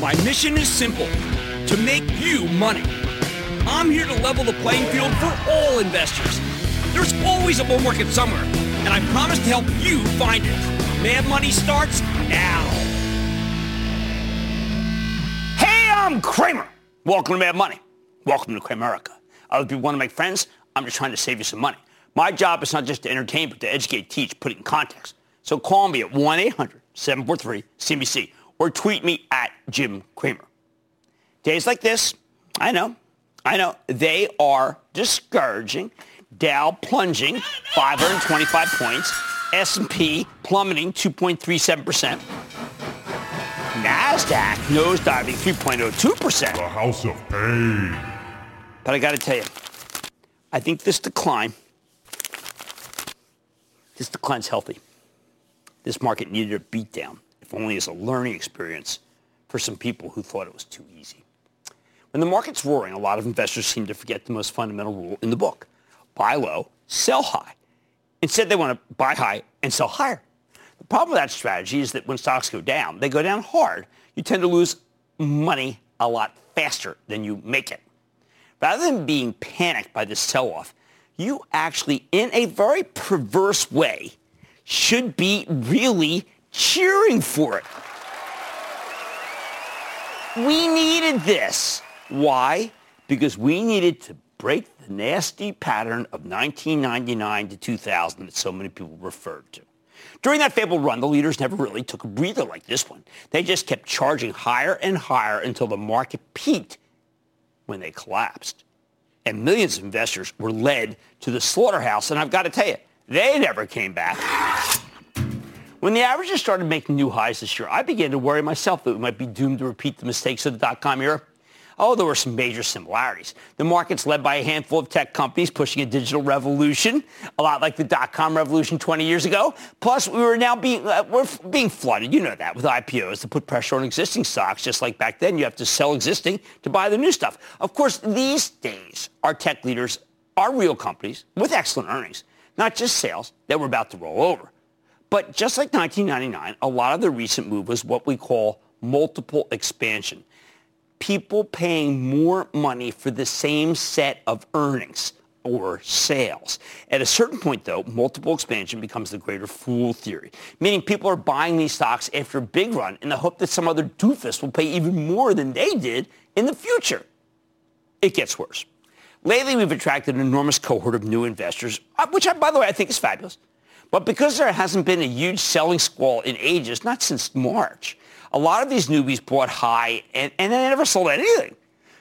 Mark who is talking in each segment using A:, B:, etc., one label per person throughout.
A: My mission is simple to make you money. I'm here to level the playing field for all investors. There's always a bull market somewhere, and I promise to help you find it. Mad Money starts now. Hey, I'm Cramer. Welcome to Mad Money. Welcome to Cramerica. Other people want to make friends. I'm just trying to save you some money. My job is not just to entertain, but to educate, teach, put it in context. So call me at 1-800-743-CBC or tweet me at Jim Cramer. Days like this, I know, I know, they are discouraging. Dow plunging 525 points, S&P plummeting 2.37%. NASDAQ nosediving 3.02%.
B: The house of pain.
A: But I got to tell you, I think this decline, this decline's healthy. This market needed a beatdown if only as a learning experience for some people who thought it was too easy. When the market's roaring, a lot of investors seem to forget the most fundamental rule in the book. Buy low, sell high. Instead, they want to buy high and sell higher. The problem with that strategy is that when stocks go down, they go down hard. You tend to lose money a lot faster than you make it. Rather than being panicked by this sell-off, you actually, in a very perverse way, should be really cheering for it. We needed this. Why? Because we needed to break the nasty pattern of 1999 to 2000 that so many people referred to. During that fabled run, the leaders never really took a breather like this one. They just kept charging higher and higher until the market peaked when they collapsed. And millions of investors were led to the slaughterhouse. And I've got to tell you, they never came back. When the averages started making new highs this year, I began to worry myself that we might be doomed to repeat the mistakes of the dot-com era. Oh, there were some major similarities. The market's led by a handful of tech companies pushing a digital revolution, a lot like the dot-com revolution 20 years ago. Plus, we were now being uh, we're being flooded, you know that, with IPOs to put pressure on existing stocks. Just like back then, you have to sell existing to buy the new stuff. Of course, these days, our tech leaders are real companies with excellent earnings, not just sales that were about to roll over. But just like 1999, a lot of the recent move was what we call multiple expansion. People paying more money for the same set of earnings or sales. At a certain point, though, multiple expansion becomes the greater fool theory, meaning people are buying these stocks after a big run in the hope that some other doofus will pay even more than they did in the future. It gets worse. Lately, we've attracted an enormous cohort of new investors, uh, which, by the way, I think is fabulous. But because there hasn't been a huge selling squall in ages, not since March, a lot of these newbies bought high and, and they never sold anything.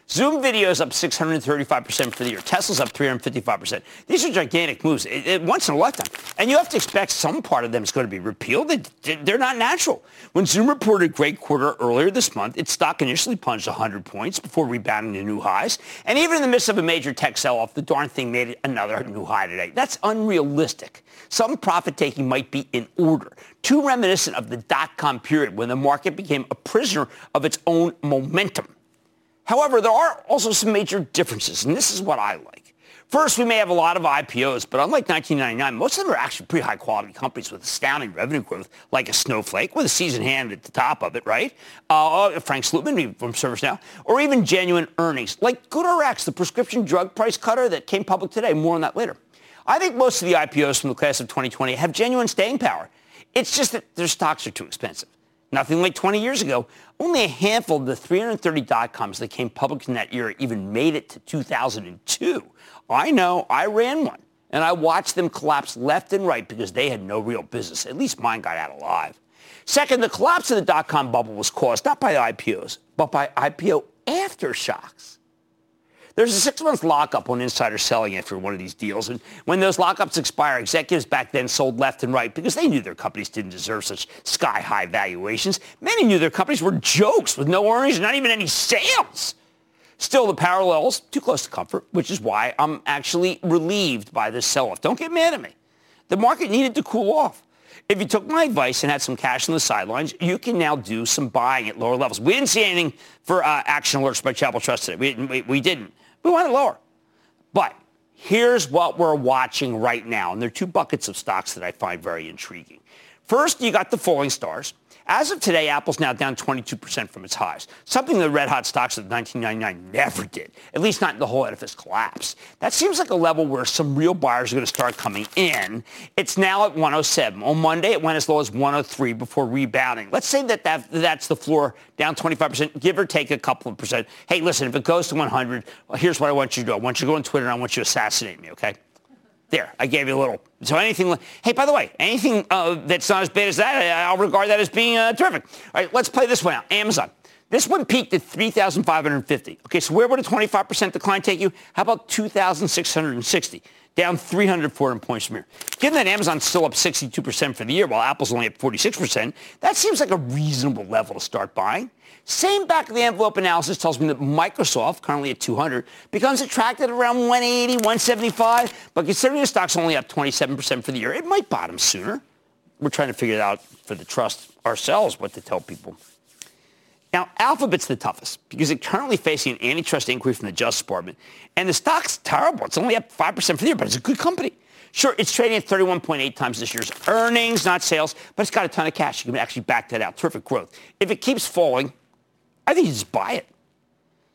A: Zoom video is up 635% for the year. Tesla's up 355%. These are gigantic moves, it, it, once in a lifetime. And you have to expect some part of them is going to be repealed. They, they're not natural. When Zoom reported a great quarter earlier this month, its stock initially plunged 100 points before rebounding to new highs. And even in the midst of a major tech sell-off, the darn thing made another new high today. That's unrealistic. Some profit-taking might be in order. Too reminiscent of the dot-com period when the market became a prisoner of its own momentum. However, there are also some major differences, and this is what I like. First, we may have a lot of IPOs, but unlike 1999, most of them are actually pretty high-quality companies with astounding revenue growth, like a Snowflake with a seasoned hand at the top of it, right? Uh, Frank Slootman from ServiceNow, or even genuine earnings, like GoodRx, the prescription drug price cutter that came public today. More on that later. I think most of the IPOs from the class of 2020 have genuine staying power. It's just that their stocks are too expensive. Nothing like 20 years ago. Only a handful of the 330 dot-coms that came public in that year even made it to 2002. I know, I ran one, and I watched them collapse left and right because they had no real business. At least mine got out alive. Second, the collapse of the dot-com bubble was caused not by IPOs, but by IPO aftershocks. There's a six-month lockup on insider selling after one of these deals. And when those lockups expire, executives back then sold left and right because they knew their companies didn't deserve such sky-high valuations. Many knew their companies were jokes with no earnings and not even any sales. Still, the parallels too close to comfort, which is why I'm actually relieved by this sell-off. Don't get mad at me. The market needed to cool off. If you took my advice and had some cash on the sidelines, you can now do some buying at lower levels. We didn't see anything for uh, action alerts by Chapel Trust today. We, we, we didn't. We want it lower. But here's what we're watching right now. And there are two buckets of stocks that I find very intriguing. First, you got the falling stars. As of today, Apple's now down 22% from its highs, something the red hot stocks of 1999 never did, at least not in the whole edifice collapse. That seems like a level where some real buyers are going to start coming in. It's now at 107. On Monday, it went as low as 103 before rebounding. Let's say that, that that's the floor, down 25%, give or take a couple of percent. Hey, listen, if it goes to 100, well, here's what I want you to do. I want you to go on Twitter and I want you to assassinate me, okay? There, I gave you a little. So anything, hey, by the way, anything uh, that's not as bad as that, I'll regard that as being uh, terrific. All right, let's play this one out. Amazon. This one peaked at 3,550. Okay, so where would a 25% decline take you? How about 2,660? Down 300, 400 points from here. Given that Amazon's still up 62% for the year while Apple's only up 46%, that seems like a reasonable level to start buying. Same back of the envelope analysis tells me that Microsoft, currently at 200, becomes attracted around 180, 175. But considering the stock's only up 27% for the year, it might bottom sooner. We're trying to figure it out for the trust ourselves what to tell people. Now, Alphabet's the toughest because it's currently facing an antitrust inquiry from the Justice Department. And the stock's terrible. It's only up 5% for the year, but it's a good company. Sure, it's trading at 31.8 times this year's earnings, not sales, but it's got a ton of cash. You can actually back that out. Terrific growth. If it keeps falling, I think you just buy it.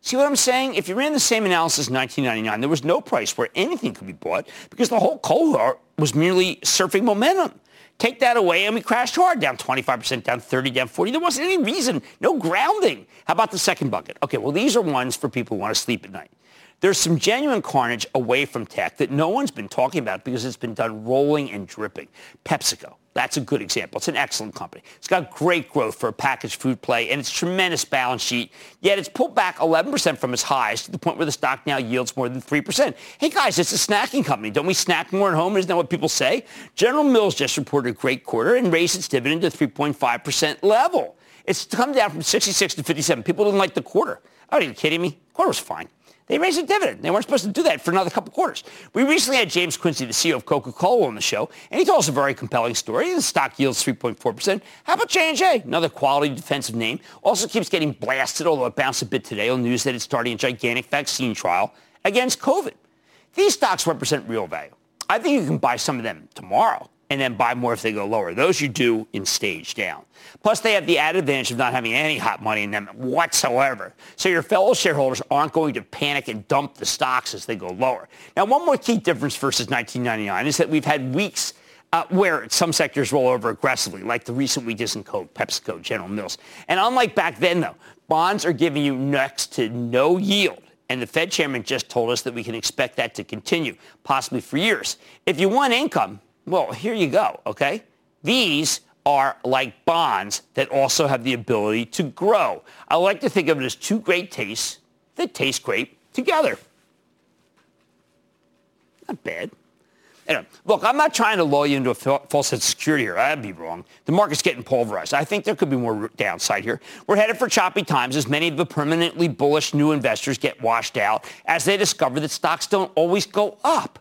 A: See what I'm saying? If you ran the same analysis in 1999, there was no price where anything could be bought because the whole cohort was merely surfing momentum. Take that away and we crashed hard, down 25%, down 30, down 40. There wasn't any reason, no grounding. How about the second bucket? Okay, well, these are ones for people who want to sleep at night. There's some genuine carnage away from tech that no one's been talking about because it's been done rolling and dripping. PepsiCo. That's a good example. It's an excellent company. It's got great growth for a packaged food play and it's tremendous balance sheet. Yet it's pulled back 11% from its highs to the point where the stock now yields more than 3%. Hey guys, it's a snacking company. Don't we snack more at home? Isn't that what people say? General Mills just reported a great quarter and raised its dividend to 3.5% level. It's come down from 66 to 57. People didn't like the quarter. Are you kidding me? The quarter was fine. They raised a dividend. They weren't supposed to do that for another couple quarters. We recently had James Quincey, the CEO of Coca-Cola, on the show, and he told us a very compelling story. The stock yields 3.4%. How about J&J, another quality defensive name? Also keeps getting blasted, although it bounced a bit today on news that it's starting a gigantic vaccine trial against COVID. These stocks represent real value. I think you can buy some of them tomorrow and then buy more if they go lower. Those you do in stage down. Plus, they have the added advantage of not having any hot money in them whatsoever. So your fellow shareholders aren't going to panic and dump the stocks as they go lower. Now, one more key difference versus 1999 is that we've had weeks uh, where some sectors roll over aggressively, like the recent weakness in PepsiCo, General Mills. And unlike back then, though, bonds are giving you next to no yield. And the Fed chairman just told us that we can expect that to continue, possibly for years. If you want income, well, here you go, okay? These are like bonds that also have the ability to grow. I like to think of it as two great tastes that taste great together. Not bad. Anyway, look, I'm not trying to lull you into a false sense of security here. I'd be wrong. The market's getting pulverized. I think there could be more downside here. We're headed for choppy times as many of the permanently bullish new investors get washed out as they discover that stocks don't always go up.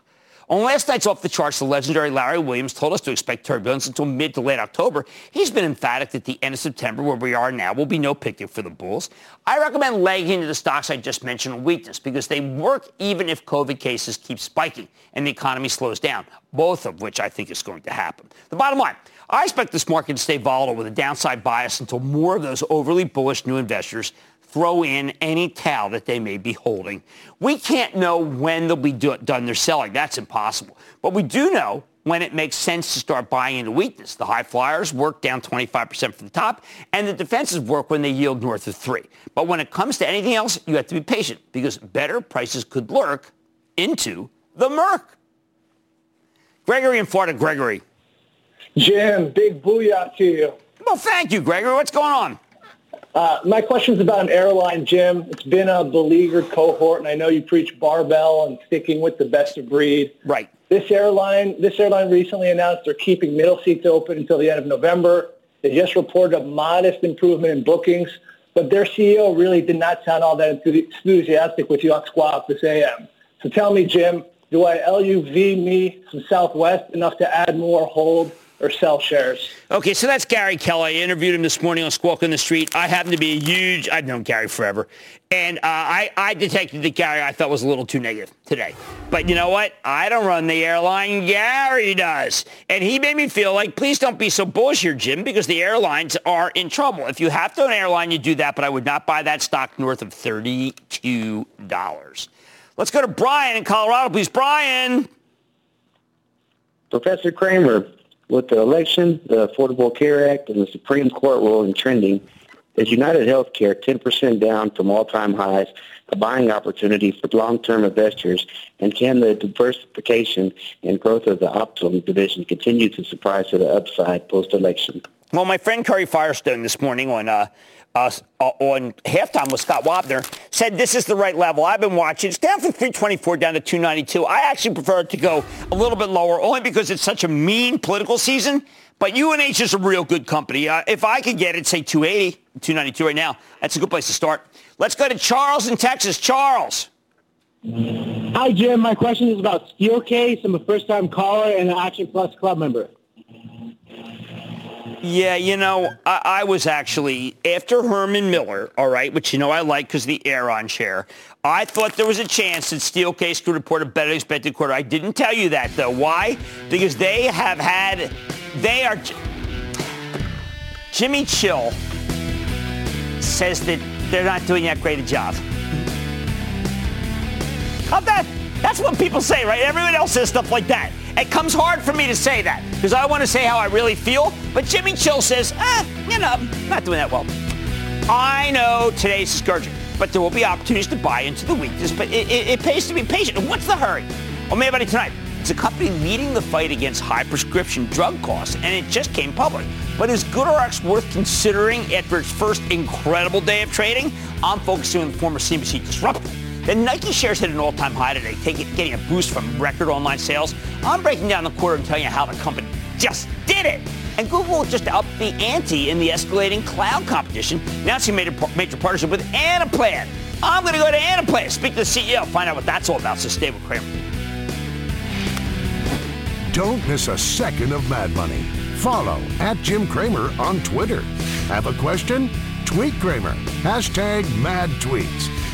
A: On last night's Off the Charts, the legendary Larry Williams told us to expect turbulence until mid to late October. He's been emphatic that the end of September, where we are now, will be no picnic for the Bulls. I recommend legging into the stocks I just mentioned on weakness because they work even if COVID cases keep spiking and the economy slows down, both of which I think is going to happen. The bottom line, I expect this market to stay volatile with a downside bias until more of those overly bullish new investors throw in any towel that they may be holding. We can't know when they'll be do- done their selling. That's impossible. But we do know when it makes sense to start buying into weakness. The high flyers work down 25% from the top, and the defenses work when they yield north of 3. But when it comes to anything else, you have to be patient because better prices could lurk into the murk. Gregory in Florida. Gregory.
B: Jim, big booyah to you.
A: Well, thank you, Gregory. What's going on?
B: Uh, my question is about an airline, Jim. It's been a beleaguered cohort, and I know you preach barbell and sticking with the best of breed.
A: Right.
B: This airline, this airline recently announced they're keeping middle seats open until the end of November. They just reported a modest improvement in bookings, but their CEO really did not sound all that enthusiastic with you on Squawk this AM. So tell me, Jim, do I LUV me some Southwest enough to add more hold or sell shares.
A: Okay, so that's Gary Kelly. I interviewed him this morning on Squawk on the Street. I happen to be a huge, I've known Gary forever. And uh, I, I detected that Gary I thought was a little too negative today. But you know what? I don't run the airline. Gary does. And he made me feel like, please don't be so bullish here, Jim, because the airlines are in trouble. If you have to own an airline, you do that, but I would not buy that stock north of $32. Let's go to Brian in Colorado, please. Brian.
C: Professor Cramer, with the election, the Affordable Care Act, and the Supreme Court ruling trending, is United Healthcare 10% down from all-time highs, a buying opportunity for long-term investors, and can the diversification and growth of the Optum division continue to surprise to the upside post-election?
A: Well, my friend Kari Firestone this morning on uh, uh, on halftime with Scott Wapner said this is the right level. I've been watching. It's down from 324 down to 292. I actually prefer it to go a little bit lower only because it's such a mean political season. But UNH is a real good company. Uh, if I could get it, say 280, 292 right now, that's a good place to start. Let's go to Charles in Texas. Charles.
D: Hi, Jim. My question is about Steelcase. I'm a first-time caller and an Action Plus club member.
A: Yeah, you know, I, I, was actually, after Herman Miller, all right, which you know I like because the Aeron chair, I thought there was a chance that Steelcase could report a better expected quarter. I didn't tell you that, though. Why? Because they have had, they are, Jimmy Chill says that they're not doing that great a job. How that? That's what people say, right? Everyone else says stuff like that. It comes hard for me to say that because I want to say how I really feel. But Jimmy Chill says, eh, you know, not doing that well. I know today's scourging, but there will be opportunities to buy into the weakness. But it, it, it pays to be patient. What's the hurry? Well, maybe tonight. It's a company leading the fight against high prescription drug costs, and it just came public. But is GoodRx worth considering after its first incredible day of trading? I'm focusing on the former CNBC disruptor then Nike shares hit an all-time high today, taking, getting a boost from record online sales. I'm breaking down the quarter and telling you how the company just did it. And Google just upped the ante in the escalating cloud competition, announcing a major, major partnership with Anaplan. I'm going to go to Anaplan, speak to the CEO, find out what that's all about. So stay with Cramer.
E: Don't miss a second of Mad Money. Follow at Jim Cramer on Twitter. Have a question? Tweet Cramer. Hashtag mad tweets.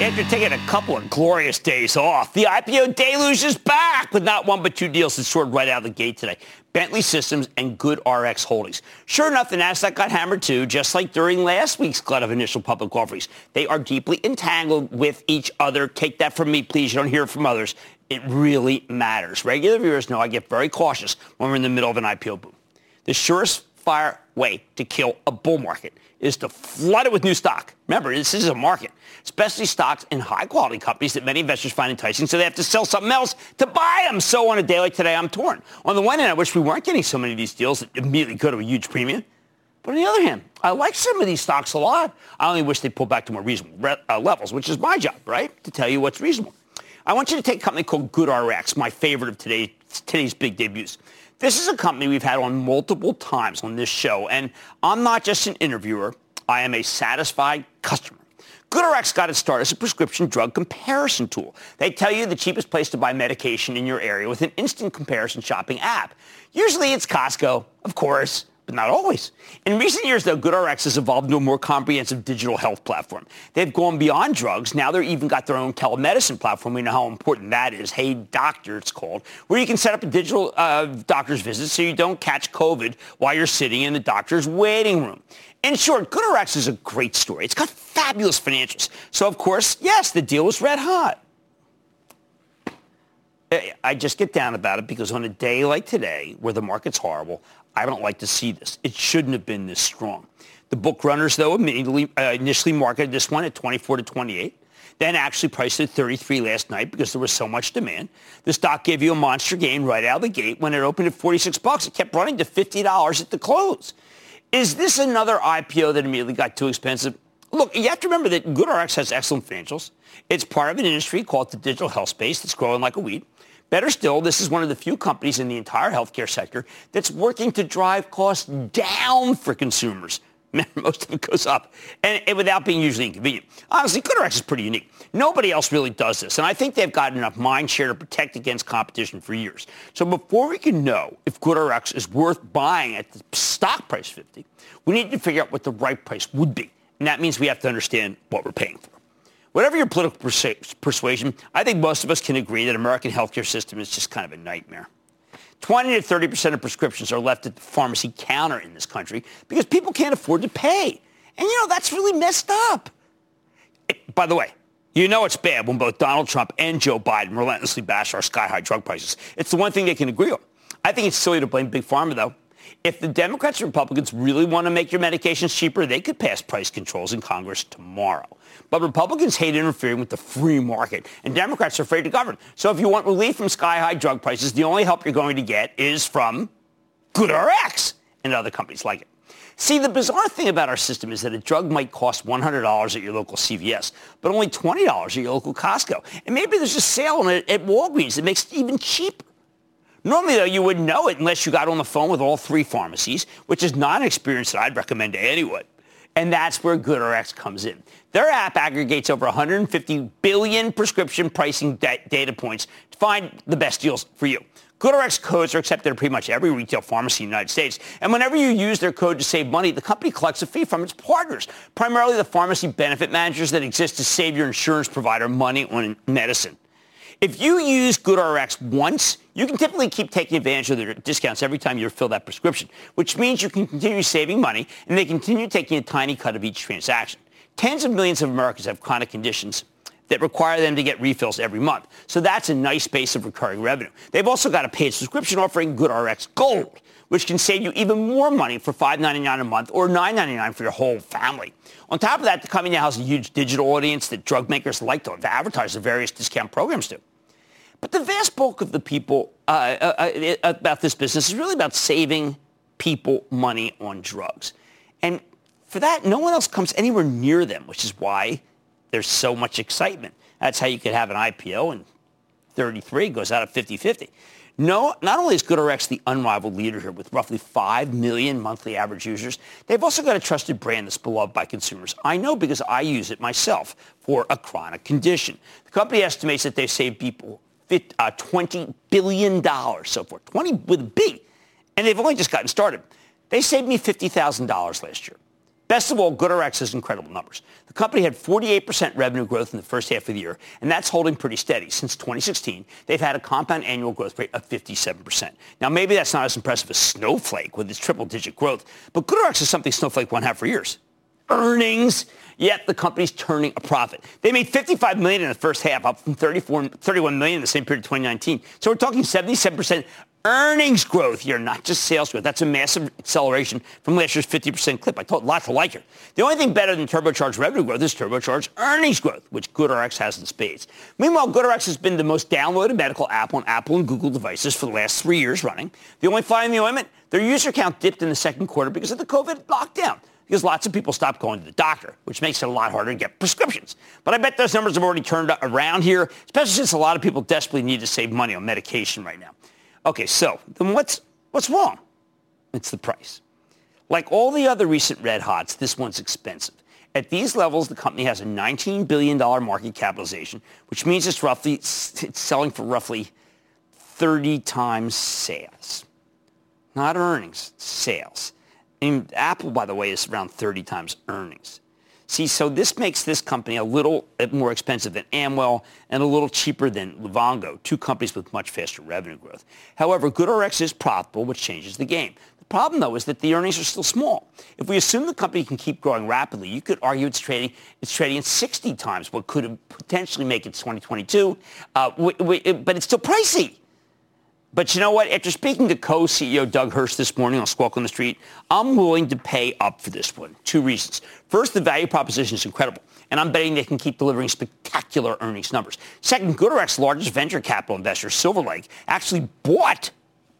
A: After taking a couple of glorious days off, the IPO deluge is back with not one but two deals that soared right out of the gate today. Bentley Systems and GoodRx Holdings. Sure enough, the Nasdaq got hammered too, just like during last week's glut of initial public offerings. They are deeply entangled with each other. Take that from me, please. You don't hear it from others. It really matters. Regular viewers know I get very cautious when we're in the middle of an IPO boom. The surest fire way to kill a bull market is to flood it with new stock. Remember, this is a market, especially stocks in high-quality companies that many investors find enticing, so they have to sell something else to buy them. So on a day like today, I'm torn. On the one hand, I wish we weren't getting so many of these deals that immediately go to a huge premium. But on the other hand, I like some of these stocks a lot. I only wish they pulled back to more reasonable re- uh, levels, which is my job, right? To tell you what's reasonable. I want you to take a company called GoodRx, my favorite of today, today's big debuts. This is a company we've had on multiple times on this show, and I'm not just an interviewer. I am a satisfied customer. GoodRx got its start as a prescription drug comparison tool. They tell you the cheapest place to buy medication in your area with an instant comparison shopping app. Usually it's Costco, of course, but not always. In recent years, though, GoodRx has evolved into a more comprehensive digital health platform. They've gone beyond drugs. Now they've even got their own telemedicine platform. We know how important that is. Hey Doctor, it's called, where you can set up a digital uh, doctor's visit so you don't catch COVID while you're sitting in the doctor's waiting room. In short, GoodRx is a great story. It's got fabulous financials. So, of course, yes, the deal was red hot. I just get down about it because on a day like today, where the market's horrible, I don't like to see this. It shouldn't have been this strong. The book runners, though, immediately uh, initially marketed this one at 24 to 28. Then actually priced it at 33 last night because there was so much demand. The stock gave you a monster gain right out of the gate when it opened at 46 bucks. It kept running to $50 at the close. Is this another IPO that immediately got too expensive? Look, you have to remember that GoodRx has excellent financials. It's part of an industry called the digital health space that's growing like a weed. Better still, this is one of the few companies in the entire healthcare sector that's working to drive costs down for consumers. Most of it goes up, and, and without being usually inconvenient. Honestly, GoodRx is pretty unique. Nobody else really does this, and I think they've got enough mind share to protect against competition for years. So before we can know if GoodRx is worth buying at the stock price 50, we need to figure out what the right price would be, and that means we have to understand what we're paying for. Whatever your political persu- persuasion, I think most of us can agree that American healthcare system is just kind of a nightmare. 20 to 30 percent of prescriptions are left at the pharmacy counter in this country because people can't afford to pay. And you know, that's really messed up. It, by the way, you know it's bad when both Donald Trump and Joe Biden relentlessly bash our sky-high drug prices. It's the one thing they can agree on. I think it's silly to blame Big Pharma, though. If the Democrats and Republicans really want to make your medications cheaper, they could pass price controls in Congress tomorrow. But Republicans hate interfering with the free market, and Democrats are afraid to govern. So if you want relief from sky-high drug prices, the only help you're going to get is from GoodRx and other companies like it. See, the bizarre thing about our system is that a drug might cost $100 at your local CVS, but only $20 at your local Costco. And maybe there's a sale on it at Walgreens that makes it even cheaper. Normally, though, you wouldn't know it unless you got on the phone with all three pharmacies, which is not an experience that I'd recommend to anyone. And that's where GoodRx comes in. Their app aggregates over 150 billion prescription pricing da- data points to find the best deals for you. GoodRx codes are accepted at pretty much every retail pharmacy in the United States. And whenever you use their code to save money, the company collects a fee from its partners, primarily the pharmacy benefit managers that exist to save your insurance provider money on medicine. If you use GoodRx once, you can typically keep taking advantage of their discounts every time you fill that prescription, which means you can continue saving money and they continue taking a tiny cut of each transaction. Tens of millions of Americans have chronic conditions that require them to get refills every month. So that's a nice base of recurring revenue. They've also got a paid subscription offering GoodRx Gold, which can save you even more money for $5.99 a month or $9.99 for your whole family. On top of that, the company now has a huge digital audience that drug makers like to advertise their various discount programs to. But the vast bulk of the people uh, uh, uh, about this business is really about saving people money on drugs. And for that, no one else comes anywhere near them, which is why there's so much excitement. That's how you could have an IPO and 33 goes out at 50-50. No, not only is GoodRx the unrivaled leader here with roughly 5 million monthly average users, they've also got a trusted brand that's beloved by consumers. I know because I use it myself for a chronic condition. The company estimates that they've saved people uh, Uh, $20 billion so far, 20 with a B. And they've only just gotten started. They saved me $50,000 last year. Best of all, GoodRx has incredible numbers. The company had 48% revenue growth in the first half of the year, and that's holding pretty steady. Since 2016, they've had a compound annual growth rate of 57%. Now, maybe that's not as impressive as Snowflake with its triple-digit growth, but GoodRx is something Snowflake won't have for years. Earnings, yet the company's turning a profit. They made 55 million in the first half, up from 34, 31 million in the same period of 2019. So we're talking 77% earnings growth here, not just sales growth. That's a massive acceleration from last year's 50% clip. I told lots to like it. The only thing better than turbocharged revenue growth is turbocharged earnings growth, which GoodRx has in spades. Meanwhile, GoodRx has been the most downloaded medical app on Apple and Google devices for the last three years running. The only fly in the ointment, their user count dipped in the second quarter because of the COVID lockdown because lots of people stopped going to the doctor, which makes it a lot harder to get prescriptions. But I bet those numbers have already turned around here, especially since a lot of people desperately need to save money on medication right now. Okay, so then what's, what's wrong? It's the price. Like all the other recent red hots, this one's expensive. At these levels, the company has a $19 billion market capitalization, which means it's roughly it's selling for roughly 30 times sales. Not earnings, sales. And Apple, by the way, is around 30 times earnings. See, so this makes this company a little more expensive than Amwell and a little cheaper than Livongo, two companies with much faster revenue growth. However, GoodRx is profitable, which changes the game. The problem, though, is that the earnings are still small. If we assume the company can keep growing rapidly, you could argue it's trading it's trading at 60 times what could potentially make it 2022, uh, but it's still pricey. But you know what? After speaking to co-CEO Doug Hirsch this morning on Squawk on the Street, I'm willing to pay up for this one. Two reasons. First, the value proposition is incredible, and I'm betting they can keep delivering spectacular earnings numbers. Second, GoodRx's largest venture capital investor, Silver Lake, actually bought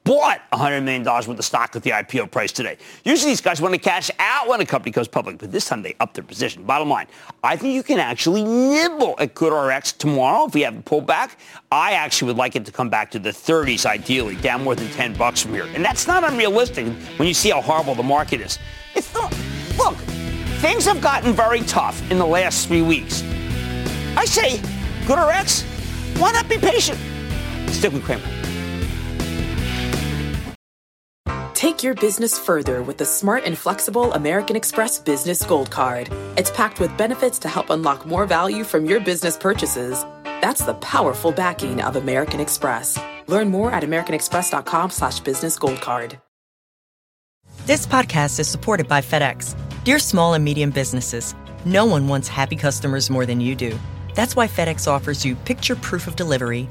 A: bought $100 million worth of stock at the IPO price today. Usually these guys want to cash out when a company goes public, but this time they upped their position. Bottom line, I think you can actually nibble at GoodRx tomorrow if we have a pullback. I actually would like it to come back to the 30s ideally, down more than 10 bucks from here. And that's not unrealistic when you see how horrible the market is. It's not, look, things have gotten very tough in the last three weeks. I say, GoodRx, why not be patient? Stick with Cramer.
F: Take your business further with the smart and flexible American Express Business Gold Card. It's packed with benefits to help unlock more value from your business purchases. That's the powerful backing of American Express. Learn more at americanexpress.com slash business gold card.
G: This podcast is supported by FedEx. Dear small and medium businesses, no one wants happy customers more than you do. That's why FedEx offers you picture proof of delivery,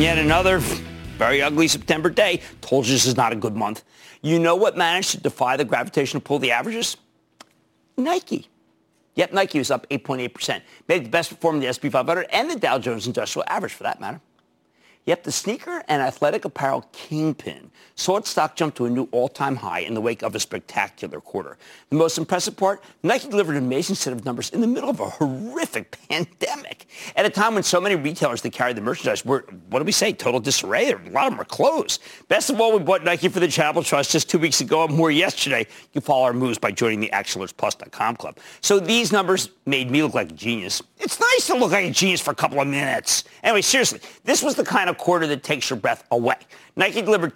A: And yet another very ugly September day. Told you this is not a good month. You know what managed to defy the gravitational pull of the averages? Nike. Yep, Nike was up 8.8%. Made the best performer in the S&P 500 and the Dow Jones Industrial Average for that matter. Yet the sneaker and athletic apparel kingpin saw its stock jump to a new all-time high in the wake of a spectacular quarter. The most impressive part, Nike delivered an amazing set of numbers in the middle of a horrific pandemic. At a time when so many retailers that carry the merchandise were, what do we say, total disarray. A lot of them are closed. Best of all, we bought Nike for the Charitable Trust just two weeks ago and more yesterday. You follow our moves by joining the ActionAlertsPlus.com club. So these numbers made me look like a genius. It's nice to look like a genius for a couple of minutes. Anyway, seriously, this was the kind of quarter that takes your breath away. Nike delivered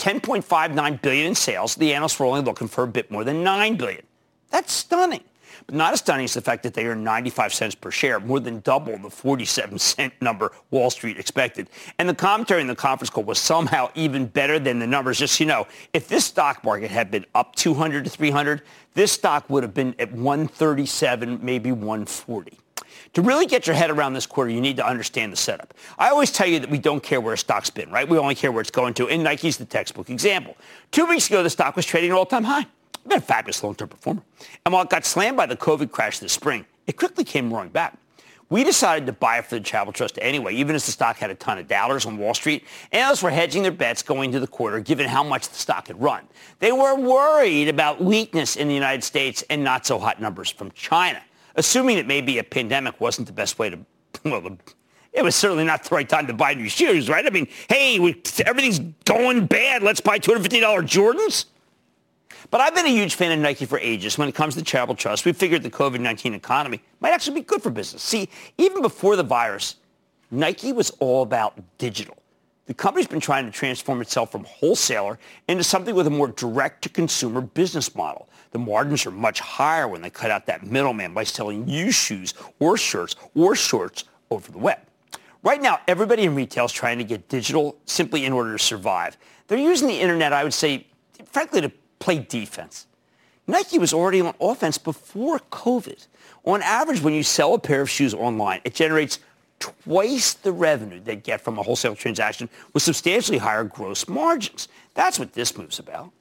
A: 10.59 billion in sales. The analysts were only looking for a bit more than 9 billion. That's stunning. But not as stunning as the fact that they earned 95 cents per share, more than double the 47 cent number Wall Street expected. And the commentary in the conference call was somehow even better than the numbers. Just you know, if this stock market had been up 200 to 300, this stock would have been at 137, maybe 140. To really get your head around this quarter, you need to understand the setup. I always tell you that we don't care where a stock's been, right? We only care where it's going to, and Nike's the textbook example. Two weeks ago, the stock was trading at all-time high. Been a fabulous long-term performer. And while it got slammed by the COVID crash this spring, it quickly came roaring back. We decided to buy for the Travel Trust anyway, even as the stock had a ton of dollars on Wall Street. Analysts were hedging their bets going into the quarter, given how much the stock had run. They were worried about weakness in the United States and not so hot numbers from China assuming that maybe a pandemic wasn't the best way to, well, it was certainly not the right time to buy new shoes, right? I mean, hey, we, everything's going bad. Let's buy $250 Jordans. But I've been a huge fan of Nike for ages. When it comes to charitable trust, we figured the COVID-19 economy might actually be good for business. See, even before the virus, Nike was all about digital. The company's been trying to transform itself from wholesaler into something with a more direct-to-consumer business model. The margins are much higher when they cut out that middleman by selling you shoes or shirts or shorts over the web. Right now, everybody in retail is trying to get digital simply in order to survive. They're using the internet, I would say, frankly, to play defense. Nike was already on offense before COVID. On average, when you sell a pair of shoes online, it generates twice the revenue they get from a wholesale transaction with substantially higher gross margins. That's what this move's about.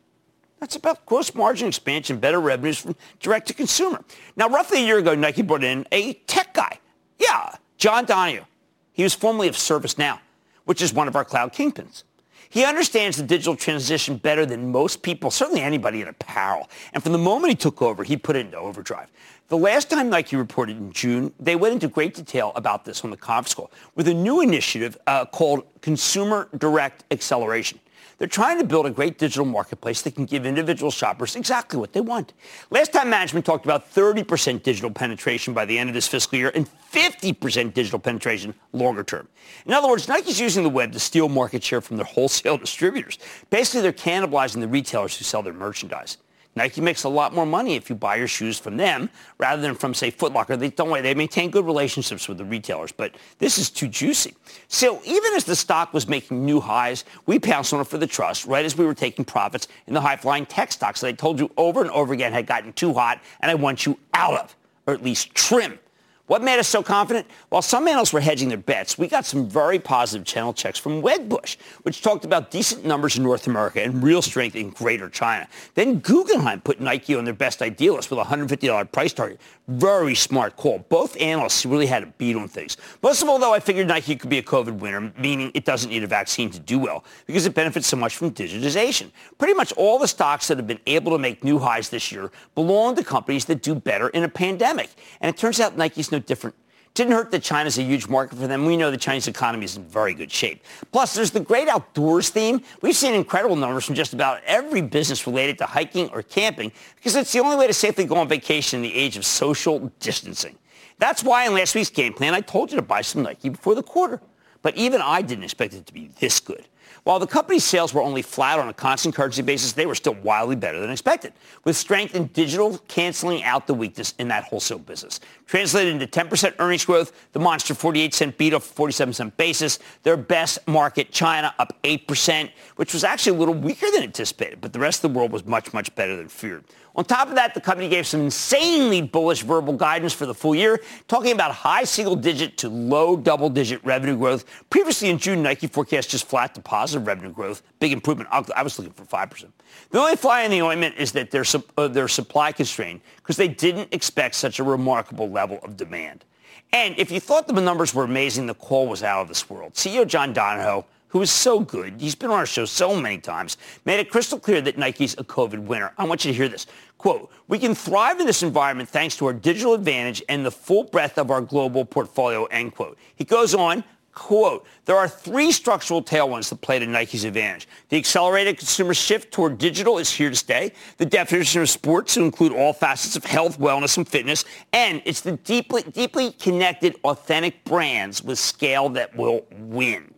A: That's about gross margin expansion, better revenues from direct to consumer. Now, roughly a year ago, Nike brought in a tech guy. Yeah, John Donahoe. He was formerly of ServiceNow, which is one of our cloud kingpins. He understands the digital transition better than most people, certainly anybody in apparel. And from the moment he took over, he put it into overdrive. The last time Nike reported in June, they went into great detail about this on the conference call with a new initiative uh, called Consumer Direct Acceleration. They're trying to build a great digital marketplace that can give individual shoppers exactly what they want. Last time management talked about 30% digital penetration by the end of this fiscal year and 50% digital penetration longer term. In other words, Nike's using the web to steal market share from their wholesale distributors. Basically, they're cannibalizing the retailers who sell their merchandise. Nike makes a lot more money if you buy your shoes from them rather than from, say, Foot Locker. They don't they maintain good relationships with the retailers, but this is too juicy. So even as the stock was making new highs, we pounced on it for the trust right as we were taking profits in the high-flying tech stocks that I told you over and over again had gotten too hot and I want you out of, or at least trim. What made us so confident? While some analysts were hedging their bets, we got some very positive channel checks from Wedbush, which talked about decent numbers in North America and real strength in Greater China. Then Guggenheim put Nike on their best idealist with a $150 price target. Very smart call. Both analysts really had a beat on things. Most of all, though, I figured Nike could be a COVID winner, meaning it doesn't need a vaccine to do well because it benefits so much from digitization. Pretty much all the stocks that have been able to make new highs this year belong to companies that do better in a pandemic. And it turns out Nike's no different. Didn't hurt that China's a huge market for them. We know the Chinese economy is in very good shape. Plus, there's the great outdoors theme. We've seen incredible numbers from just about every business related to hiking or camping because it's the only way to safely go on vacation in the age of social distancing. That's why in last week's game plan, I told you to buy some Nike before the quarter. But even I didn't expect it to be this good. While the company's sales were only flat on a constant currency basis, they were still wildly better than expected, with strength in digital canceling out the weakness in that wholesale business. Translated into 10% earnings growth, the monster 48 cent beat off 47 cent basis. Their best market, China, up 8%, which was actually a little weaker than anticipated, but the rest of the world was much, much better than feared. On top of that, the company gave some insanely bullish verbal guidance for the full year, talking about high single-digit to low double-digit revenue growth. Previously in June, Nike forecast just flat to positive revenue growth. Big improvement. I was looking for 5%. The only fly in the ointment is that they're, uh, they're supply constrained because they didn't expect such a remarkable level of demand. And if you thought the numbers were amazing, the call was out of this world. CEO John Donahoe who is so good, he's been on our show so many times, made it crystal clear that Nike's a COVID winner. I want you to hear this. Quote, we can thrive in this environment thanks to our digital advantage and the full breadth of our global portfolio, end quote. He goes on, quote, there are three structural tailwinds that play to Nike's advantage. The accelerated consumer shift toward digital is here to stay. The definition of sports to include all facets of health, wellness, and fitness. And it's the deeply, deeply connected, authentic brands with scale that will win,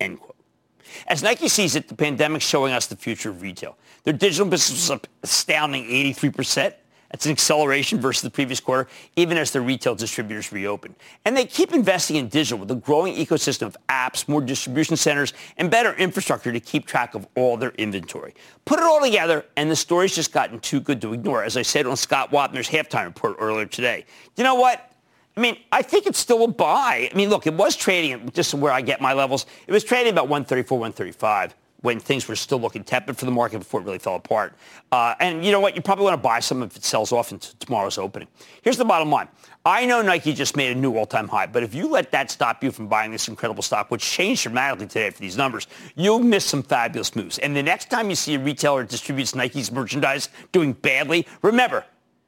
A: end quote. As Nike sees it, the pandemic's showing us the future of retail. Their digital business was up astounding 83%. That's an acceleration versus the previous quarter, even as their retail distributors reopen. And they keep investing in digital with a growing ecosystem of apps, more distribution centers, and better infrastructure to keep track of all their inventory. Put it all together, and the story's just gotten too good to ignore, as I said on Scott Wapner's halftime report earlier today. You know what? I mean, I think it's still a buy. I mean, look, it was trading just where I get my levels. It was trading about 134, 135 when things were still looking tepid for the market before it really fell apart. Uh, and you know what? You probably want to buy some if it sells off into tomorrow's opening. Here's the bottom line. I know Nike just made a new all-time high, but if you let that stop you from buying this incredible stock, which changed dramatically today for these numbers, you'll miss some fabulous moves. And the next time you see a retailer distributes Nike's merchandise doing badly, remember,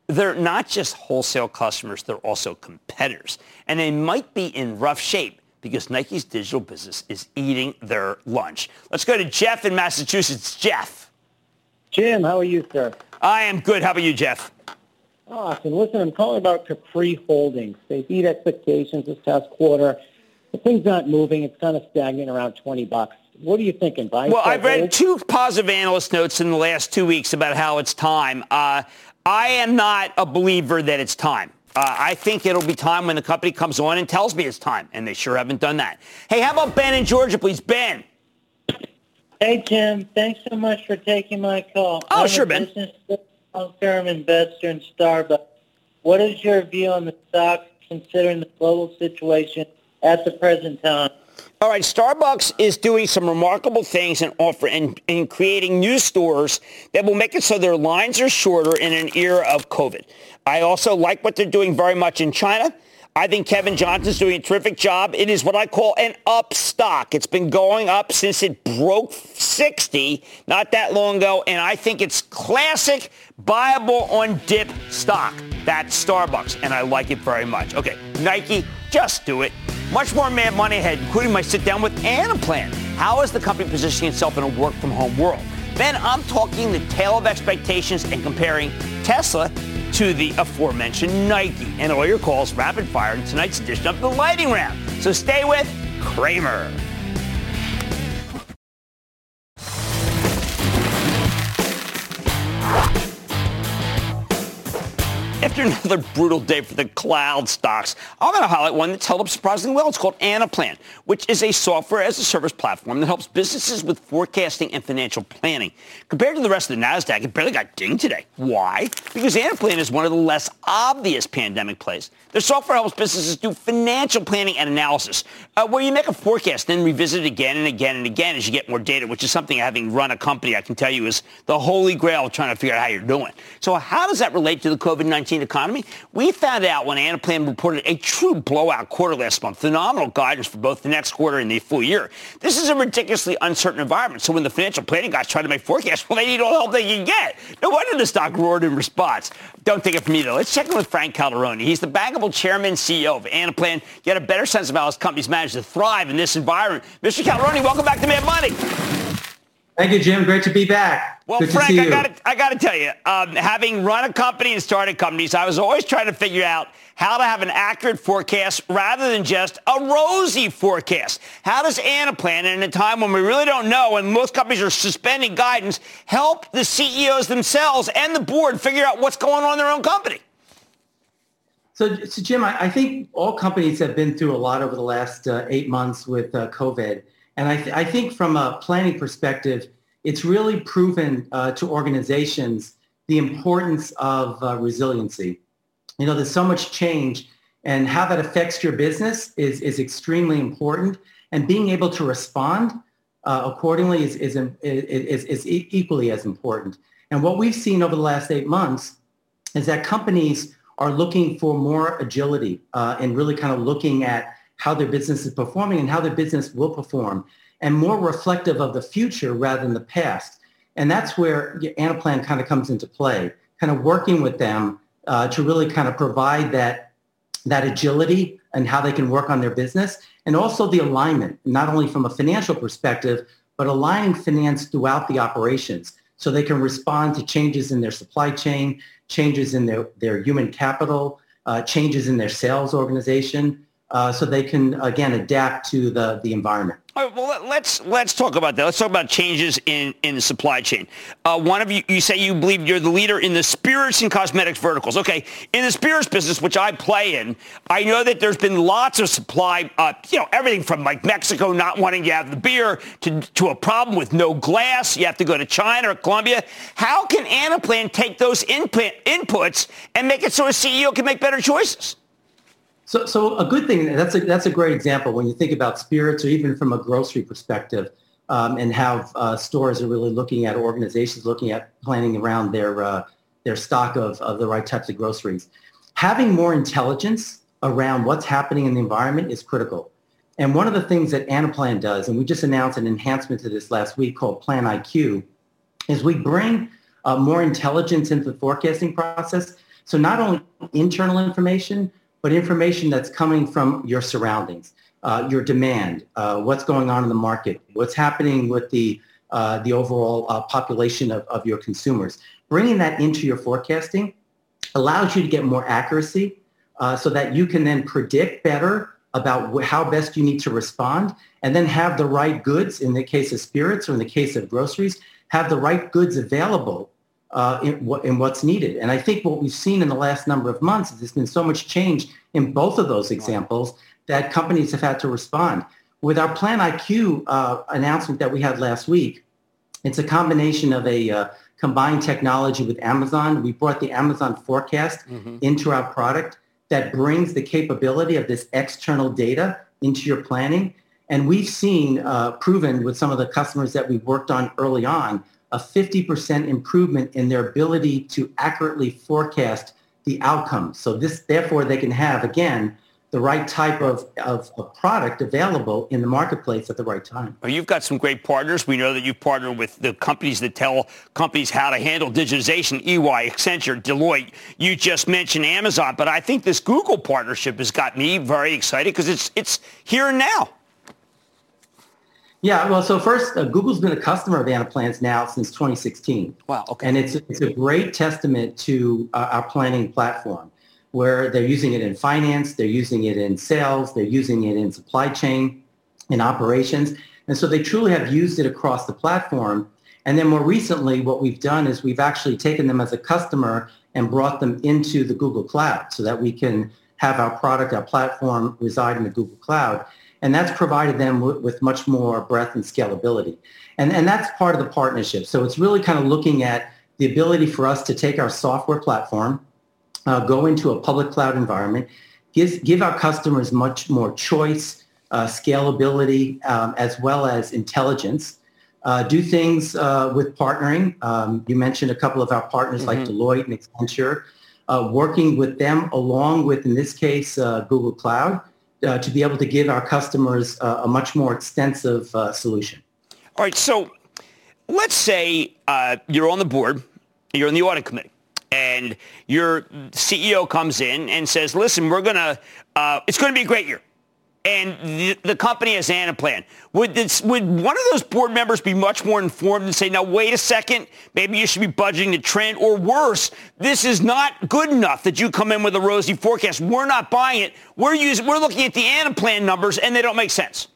A: they're not just wholesale customers, they're also competitors. And they might be in rough shape because Nike's digital business is eating their lunch. Let's go to Jeff in Massachusetts. Jeff.
H: Jim, how are you, sir?
A: I am good. How about you, Jeff?
H: Awesome. Listen, I'm calling about Capri Holdings. They beat expectations this past quarter. The thing's not moving. It's kind of stagnant around 20 bucks. What are you thinking? Buy
A: well, I've read two positive analyst notes in the last two weeks about how it's time. Uh, I am not a believer that it's time. Uh, I think it'll be time when the company comes on and tells me it's time, and they sure haven't done that. Hey, how about Ben in Georgia, please? Ben.
I: Hey, Jim. Thanks so much for taking my call.
A: Oh,
I: I'm
A: sure,
I: a
A: Ben.
I: Business long-term investor in Starbucks. What is your view on the stock considering the global situation at the present time?
A: All right, Starbucks is doing some remarkable things and offer and, creating new stores that will make it so their lines are shorter in an era of COVID. I also like what they're doing very much in China. I think Kevin Johnson's doing a terrific job. It is what I call an up stock. It's been going up since it broke 60 not that long ago, and I think it's classic buyable on dip stock. That's Starbucks, and I like it very much. Okay, Nike, just do it. Much more mad money ahead, including my sit down with Anaplan. How is the company positioning itself in a work from home world? Then I'm talking the tale of expectations and comparing Tesla to the aforementioned Nike. And all your calls rapid fire in tonight's edition of the Lightning Round. So stay with Cramer. After another brutal day for the cloud stocks, I'm going to highlight one that's held up surprisingly well. It's called Anaplan, which is a software as a service platform that helps businesses with forecasting and financial planning. Compared to the rest of the NASDAQ, it barely got dinged today. Why? Because Anaplan is one of the less obvious pandemic plays. Their software helps businesses do financial planning and analysis, uh, where you make a forecast, then revisit it again and again and again as you get more data, which is something having run a company, I can tell you, is the holy grail of trying to figure out how you're doing. So how does that relate to the COVID-19 economy? We found out when Anaplan reported a true blowout quarter last month, phenomenal guidance for both the next quarter and the full year. This is a ridiculously uncertain environment. So when the financial planning guys try to make forecasts, well, they need all the help they can get. No wonder the stock roared in response. Don't take it from me, though. Let's check in with Frank Calderoni. He's the bankable chairman and CEO of Anaplan. Get a better sense of how his company's managed to thrive in this environment. Mr. Calderoni, welcome back to Mad Money.
J: Thank you, Jim. Great to be back.
A: Well,
J: Good
A: Frank, I got I got to tell you, um, having run a company and started companies, I was always trying to figure out how to have an accurate forecast rather than just a rosy forecast. How does Anaplan, in a time when we really don't know and most companies are suspending guidance, help the CEOs themselves and the board figure out what's going on in their own company?
J: So, so Jim, I, I think all companies have been through a lot over the last uh, eight months with uh, COVID. And I, th- I think from a planning perspective, it's really proven uh, to organizations the importance of uh, resiliency. You know, there's so much change and how that affects your business is, is extremely important. And being able to respond uh, accordingly is, is, is, is equally as important. And what we've seen over the last eight months is that companies are looking for more agility uh, and really kind of looking at how their business is performing and how their business will perform. and more reflective of the future rather than the past. And that's where Anaplan kind of comes into play, kind of working with them uh, to really kind of provide that, that agility and how they can work on their business and also the alignment, not only from a financial perspective, but aligning finance throughout the operations so they can respond to changes in their supply chain, changes in their, their human capital, uh, changes in their sales organization, uh, so they can, again, adapt to the, the environment.
A: All right, well, let's let's talk about that. Let's talk about changes in, in the supply chain. Uh, one of you, you say you believe you're the leader in the spirits and cosmetics verticals. Okay, in the spirits business, which I play in, I know that there's been lots of supply. Uh, you know, everything from like Mexico not wanting to have the beer to to a problem with no glass. You have to go to China or Colombia. How can Anaplan take those input, inputs and make it so a CEO can make better choices?
J: So, so a good thing, that's a, that's a great example when you think about spirits or even from a grocery perspective um, and how uh, stores are really looking at organizations looking at planning around their, uh, their stock of, of the right types of groceries. Having more intelligence around what's happening in the environment is critical. And one of the things that Anaplan does, and we just announced an enhancement to this last week called Plan IQ, is we bring uh, more intelligence into the forecasting process. So not only internal information, but information that's coming from your surroundings, uh, your demand, uh, what's going on in the market, what's happening with the, uh, the overall uh, population of, of your consumers. Bringing that into your forecasting allows you to get more accuracy uh, so that you can then predict better about how best you need to respond and then have the right goods in the case of spirits or in the case of groceries, have the right goods available uh, in, in, what's needed. And I think what we've seen in the last number of months is there's been so much change in both of those examples that companies have had to respond. With our Plan IQ uh, announcement that we had last week, it's a combination of a uh, combined technology with Amazon. We brought the Amazon forecast mm-hmm. into our product that brings the capability of this external data into your planning. And we've seen uh, proven with some of the customers that we worked on early on a 50% improvement in their ability to accurately forecast the outcomes. So this, therefore, they can have, again, the right type of, of, of, product available in the marketplace at the right time.
A: Well, you've got some great partners. We know that you partner with the companies that tell companies how to handle digitization, EY, Accenture, Deloitte. You just mentioned Amazon, but I think this Google partnership has got me very excited because it's, it's here and now.
J: Yeah, well, so first, uh, Google's been a customer of Anaplan's now since 2016.
A: Wow, okay.
J: And it's, it's a great testament to uh, our planning platform where they're using it in finance, they're using it in sales, they're using it in supply chain, in operations. And so they truly have used it across the platform. And then more recently, what we've done is we've actually taken them as a customer and brought them into the Google Cloud so that we can have our product, our platform reside in the Google Cloud and that's provided them w- with much more breadth and scalability. And, and that's part of the partnership. So it's really kind of looking at the ability for us to take our software platform, uh, go into a public cloud environment, give, give our customers much more choice, uh, scalability, um, as well as intelligence. Uh, do things uh, with partnering. Um, you mentioned a couple of our partners mm-hmm. like Deloitte and Accenture, uh, working with them along with, in this case, uh, Google Cloud uh, to be able to give our customers uh, a much more extensive uh, solution.
A: All right, so let's say uh, you're on the board, you're on the audit committee, and your CEO comes in and says, listen, we're going to, uh, it's going to be a great year and the, the, company has Anaplan. Would, this, would one of those board members be much more informed and say, now, wait a second, maybe you should be budgeting the trend, or worse, this is not good enough that you come in with a rosy forecast. We're not buying it. We're, using, we're looking at the Anaplan numbers, and they don't make sense.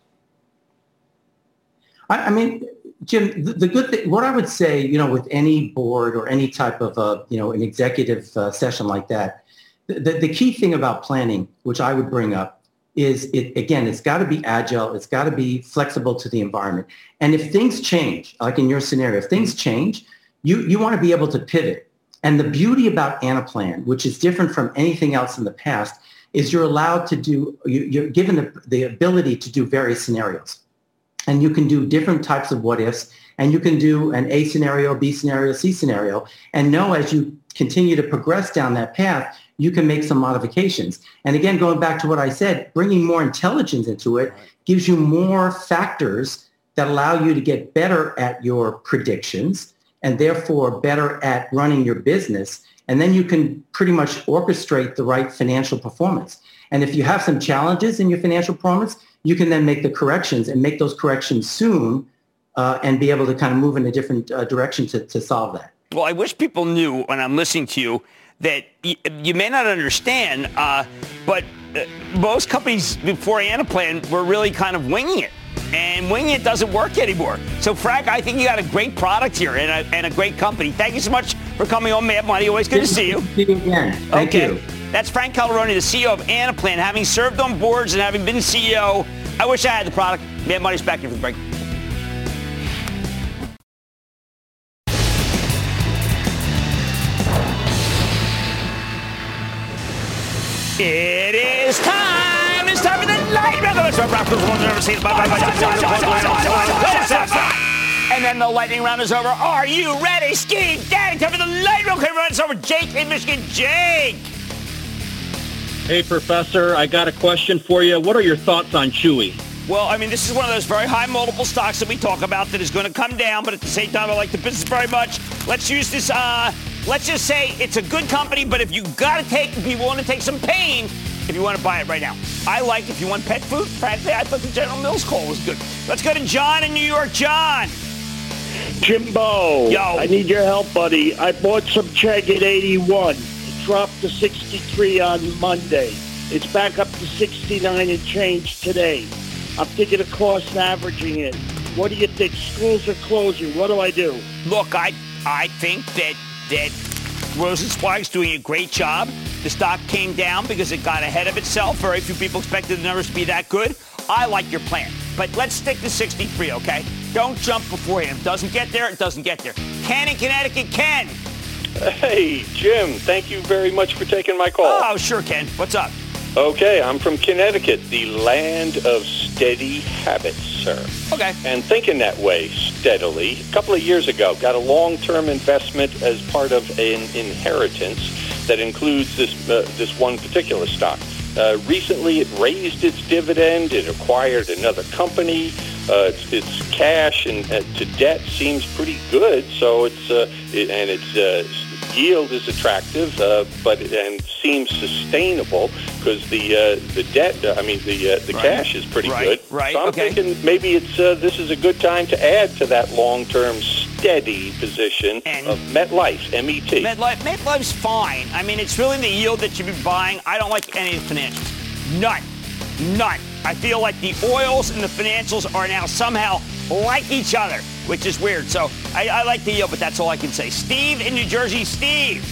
J: I, I mean, Jim, the, the, good thing, what I would say, you know, with any board or any type of, a, you know, an executive uh, session like that, the, the key thing about planning, which I would bring up, is it again it's got to be agile it's got to be flexible to the environment. And if things change like in your scenario if things change you you want to be able to pivot. And the beauty about anaplan which is different from anything else in the past is you're allowed to do you, are given the, the ability to do various scenarios. And you can do different types of what ifs and you can do an a scenario b scenario c scenario and know as you continue to progress down that path you can make some modifications. And again, going back to what I said, bringing more intelligence into it gives you more factors that allow you to get better at your predictions and therefore better at running your business. And then you can pretty much orchestrate the right financial performance. And if you have some challenges in your financial performance, you can then make the corrections and make those corrections soon uh, and be able to kind of move in a different uh, direction to, to solve that.
A: Well, I wish people knew when I'm listening to you that y- you may not understand, uh, but uh, most companies before Anaplan were really kind of winging it. And winging it doesn't work anymore. So, Frank, I think you got a great product here and a, and a great company. Thank you so much for coming on Mad Money. Always good to see you.
J: See you again. Thank
A: okay.
J: you.
A: That's Frank Calderoni, the CEO of Anaplan. Having served on boards and having been CEO, I wish I had the product. Mad Money's back here for the break. It is time. It's time for the light round. And then the lightning round is over. Are you ready, Ski Daddy? Time for the light round. Okay, run. It's over. Jake in Michigan. Jake.
K: Hey, Professor, I got a question for you. What are your thoughts on Chewy?
A: Well, I mean, this is one of those very high multiple stocks that we talk about that is going to come down, but at the same time, I like the business very much. Let's use this. Uh, let's just say it's a good company, but if you got to take, be willing to take some pain if you want to buy it right now. I like if you want pet food. Frankly, I thought the General Mills call was good. Let's go to John in New York. John.
L: Jimbo,
A: Yo.
L: I need your help, buddy. I bought some Chegg at 81. It dropped to 63 on Monday. It's back up to 69 and change today. I'm thinking of cost averaging it. What do you think? Schools are closing. What do I do?
A: Look, I I think that that Rosensweig's doing a great job. The stock came down because it got ahead of itself. Very few people expected the numbers to be that good. I like your plan, but let's stick to 63, okay? Don't jump beforehand. If doesn't get there, it doesn't get there. Ken in Connecticut, Ken.
M: Hey, Jim, thank you very much for taking my call.
A: Oh, sure, Ken. What's up?
M: Okay, I'm from Connecticut, the land of steady habits, sir.
A: Okay.
M: And thinking that way steadily. A couple of years ago, got a long-term investment as part of an inheritance that includes this uh, this one particular stock. Uh, recently, it raised its dividend. It acquired another company. Uh, its, its cash and uh, to debt seems pretty good. So it's uh, it, and its uh, yield is attractive, uh, but and seems sustainable because the uh, the debt. Uh, I mean, the uh, the
A: Right.
M: cash is pretty
A: Right,
M: good.
A: right,
M: So I'm
A: okay.
M: thinking maybe it's uh, this is a good time to add to that long-term steady position of MetLife, MET.
A: MetLife, MetLife's fine. I mean, it's really the yield that you'd be buying. I don't like any of the financials. None. None. I feel like the oils and the financials are now somehow like each other, which is weird. So I, I like the yield, but that's all I can say. Steve in New Jersey. Steve.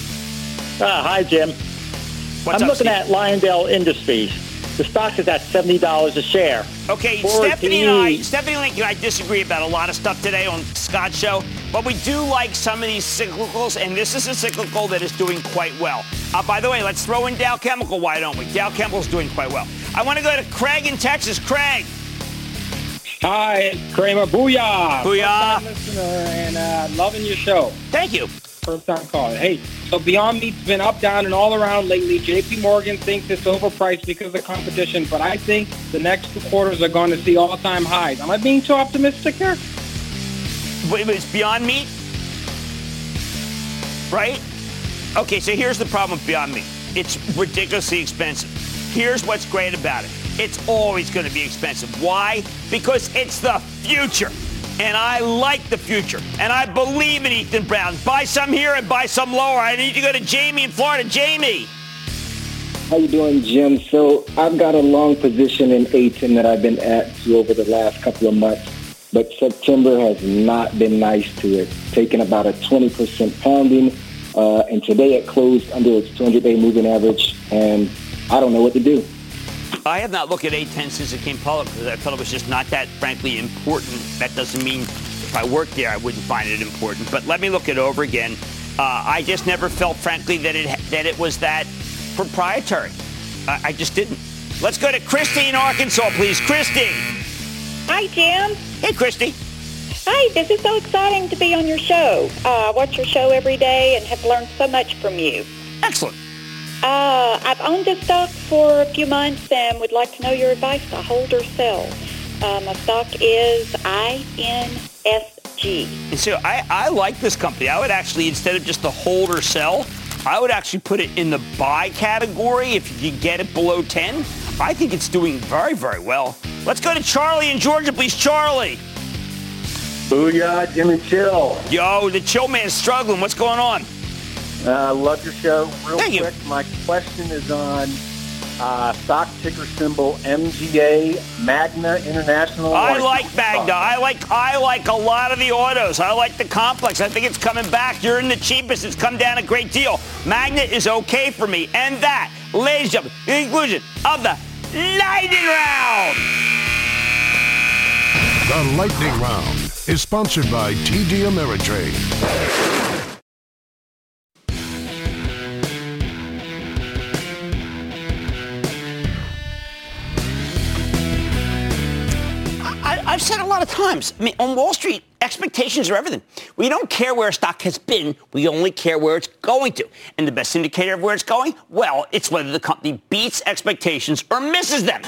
L: Ah, hi, Jim.
A: What's
L: I'm
A: up,
L: looking
A: Steve?
L: at Lyondell Industries. The stock is at $70 a share.
A: Okay,
L: Forward
A: Stephanie and I, Stephanie Link and I disagree about a lot of stuff today on Scott's show, but we do like some of these cyclicals, and this is a cyclical that is doing quite well. Uh, by the way, let's throw in Dow Chemical, why don't we? Dow Chemical's doing quite well. I want to go to Craig in Texas. Craig.
N: Hi, it's Cramer. Booyah!
A: Booyah.
N: Listener and uh, loving your show.
A: Thank you.
N: First time caller. Hey, so Beyond Meat's been up, down, and all around lately. JP Morgan thinks it's overpriced because of competition, but I think the next two quarters are going to see all-time highs. Am I being too optimistic here?
A: Wait, wait, it's Beyond Meat? Right? Okay, so here's the problem with Beyond Meat. It's ridiculously expensive. Here's what's great about it. It's always going to be expensive. Why? Because it's the future. And I like the future. And I believe in Ethan Brown. Buy some here and buy some lower. I need to go to Jamie in Florida. Jamie.
O: How you doing, Jim? So I've got a long position in ATIM that I've been at over the last couple of months, but September has not been nice to it, taking about a 20% pounding, uh, and today it closed under its 200-day moving average, and I don't know what to do.
A: I have not looked at A10 since it came public because I thought it was just not that, frankly, important. That doesn't mean if I worked there, I wouldn't find it important. But let me look it over again. Uh, I just never felt, frankly, that it that it was that proprietary. I, I just didn't. Let's go to Christy in Arkansas, please. Christy.
P: Hi, Jim.
A: Hey, Christy.
P: Hi, this is so exciting to be on your show. Uh, I watch your show every day and have learned so much from you.
A: Excellent.
P: Uh, I've owned this stock for a few months and would like to know your advice to hold or sell. Uh, my stock is INSG.
A: And so I, I like this company. I would actually, instead of just the hold or sell, I would actually put it in the buy category if you get it below 10. I think it's doing very, very well. Let's go to Charlie in Georgia, please. Charlie.
Q: Booyah, Jimmy Chill.
A: Yo, the chill man's struggling. What's going on?
Q: I uh, love your show. Real
A: Thank
Q: quick, you. my question is on uh, stock ticker symbol MGA Magna International.
A: I like Magna. I like I like a lot of the autos. I like the complex. I think it's coming back. You're in the cheapest. It's come down a great deal. Magna is okay for me. And that, ladies and gentlemen, the conclusion of the lightning round.
E: The lightning round is sponsored by TD Ameritrade.
A: I've said a lot of times, I mean, on Wall Street, expectations are everything. We don't care where a stock has been. We only care where it's going to. And the best indicator of where it's going? Well, it's whether the company beats expectations or misses them.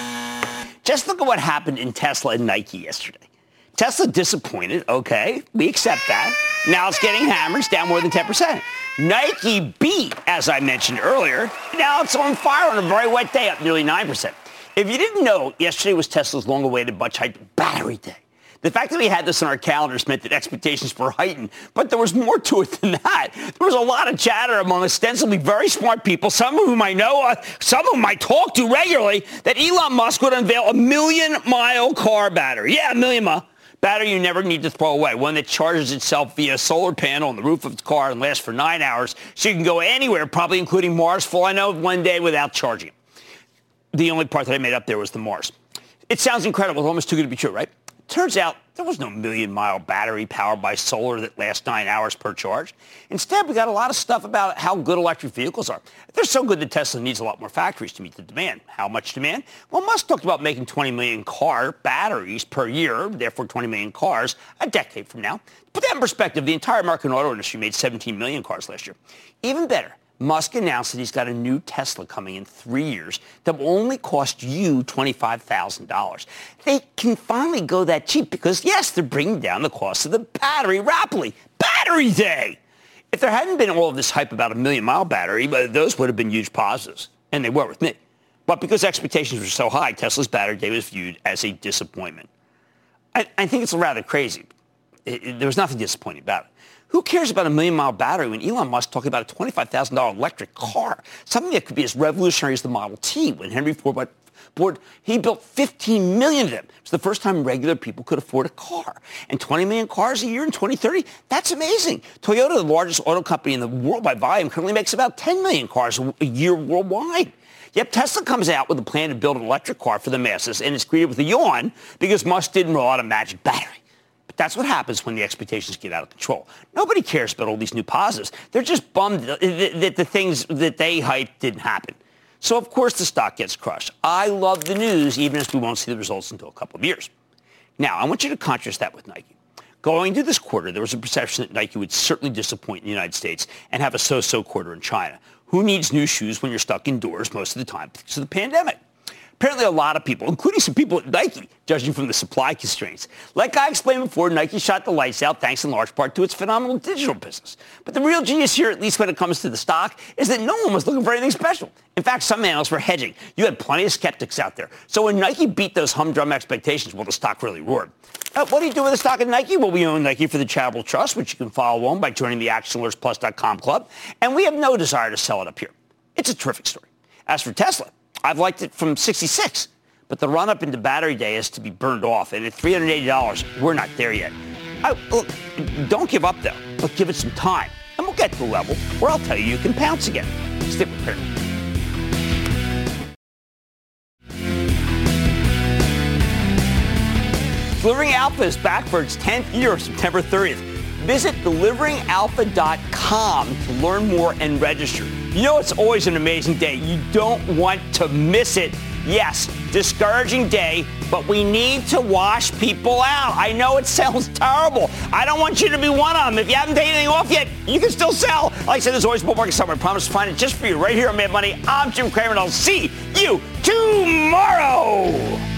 A: Just look at what happened in Tesla and Nike yesterday. Tesla disappointed. Okay, we accept that. Now it's getting hammered. It's down more than 10%. Nike beat, as I mentioned earlier. Now it's on fire on a very wet day, up nearly 9%. If you didn't know, yesterday was Tesla's long-awaited much hyped battery day. The fact that we had this on our calendars meant that expectations were heightened, but there was more to it than that. There was a lot of chatter among ostensibly very smart people, some of whom I know, uh, some of whom I talk to regularly, that Elon Musk would unveil a million-mile car battery. Yeah, a million mile battery you never need to throw away, one that charges itself via a solar panel on the roof of the car and lasts for nine hours, so you can go anywhere, probably including Mars, for I know, one day without charging the only part that I made up there was the Mars. It sounds incredible. It's almost too good to be true, right? Turns out there was no million mile battery powered by solar that lasts nine hours per charge. Instead, we got a lot of stuff about how good electric vehicles are. They're so good that Tesla needs a lot more factories to meet the demand. How much demand? Well, Musk talked about making 20 million car batteries per year, therefore 20 million cars a decade from now. To put that in perspective, the entire American auto industry made 17 million cars last year. Even better, Musk announced that he's got a new Tesla coming in three years that will only cost you $25,000. They can finally go that cheap because, yes, they're bringing down the cost of the battery rapidly. Battery day! If there hadn't been all of this hype about a million mile battery, uh, those would have been huge positives, and they were with me. But because expectations were so high, Tesla's battery day was viewed as a disappointment. I, I think it's rather crazy. It, it, there was nothing disappointing about it. Who cares about a million mile battery when Elon Musk talking about a $25,000 electric car? Something that could be as revolutionary as the Model T when Henry Ford Ford, he built 15 million of them. It's the first time regular people could afford a car. And 20 million cars a year in 2030, that's amazing. Toyota, the largest auto company in the world by volume, currently makes about 10 million cars a year worldwide. Yep, Tesla comes out with a plan to build an electric car for the masses and is greeted with a yawn because Musk didn't roll out a magic battery. That's what happens when the expectations get out of control. Nobody cares about all these new positives. They're just bummed that the things that they hyped didn't happen. So, of course, the stock gets crushed. I love the news, even if we won't see the results until a couple of years. Now, I want you to contrast that with Nike. Going into this quarter, there was a perception that Nike would certainly disappoint in the United States and have a so-so quarter in China. Who needs new shoes when you're stuck indoors most of the time because of the pandemic? Apparently, a lot of people, including some people at Nike, judging from the supply constraints. Like I explained before, Nike shot the lights out thanks in large part to its phenomenal digital business. But the real genius here, at least when it comes to the stock, is that no one was looking for anything special. In fact, some analysts were hedging. You had plenty of skeptics out there. So when Nike beat those humdrum expectations, well, the stock really roared. Uh, what do you do with the stock of Nike? Well, we own Nike for the Charitable Trust, which you can follow on by joining the ActionAlertsPlus.com club. And we have no desire to sell it up here. It's a terrific story. As for Tesla, I've liked it from 66. But the run-up into battery day is to be burned off. And at $380, we're not there yet. I, look, don't give up, though, but give it some time. And we'll get to a level where I'll tell you you can pounce again. Stick with Cramer. Delivering Alpha is back for its 10th year, September 30th. Visit deliveringalpha.com to learn more and register. You know, it's always an amazing day. You don't want to miss it. Yes, discouraging day, but we need to wash people out. I know it sounds terrible. I don't want you to be one of them. If you haven't taken anything off yet, you can still sell. Like I said, there's always bull market summer. I promise to find it just for you right here on Mad Money. I'm Jim Cramer, and I'll see you tomorrow.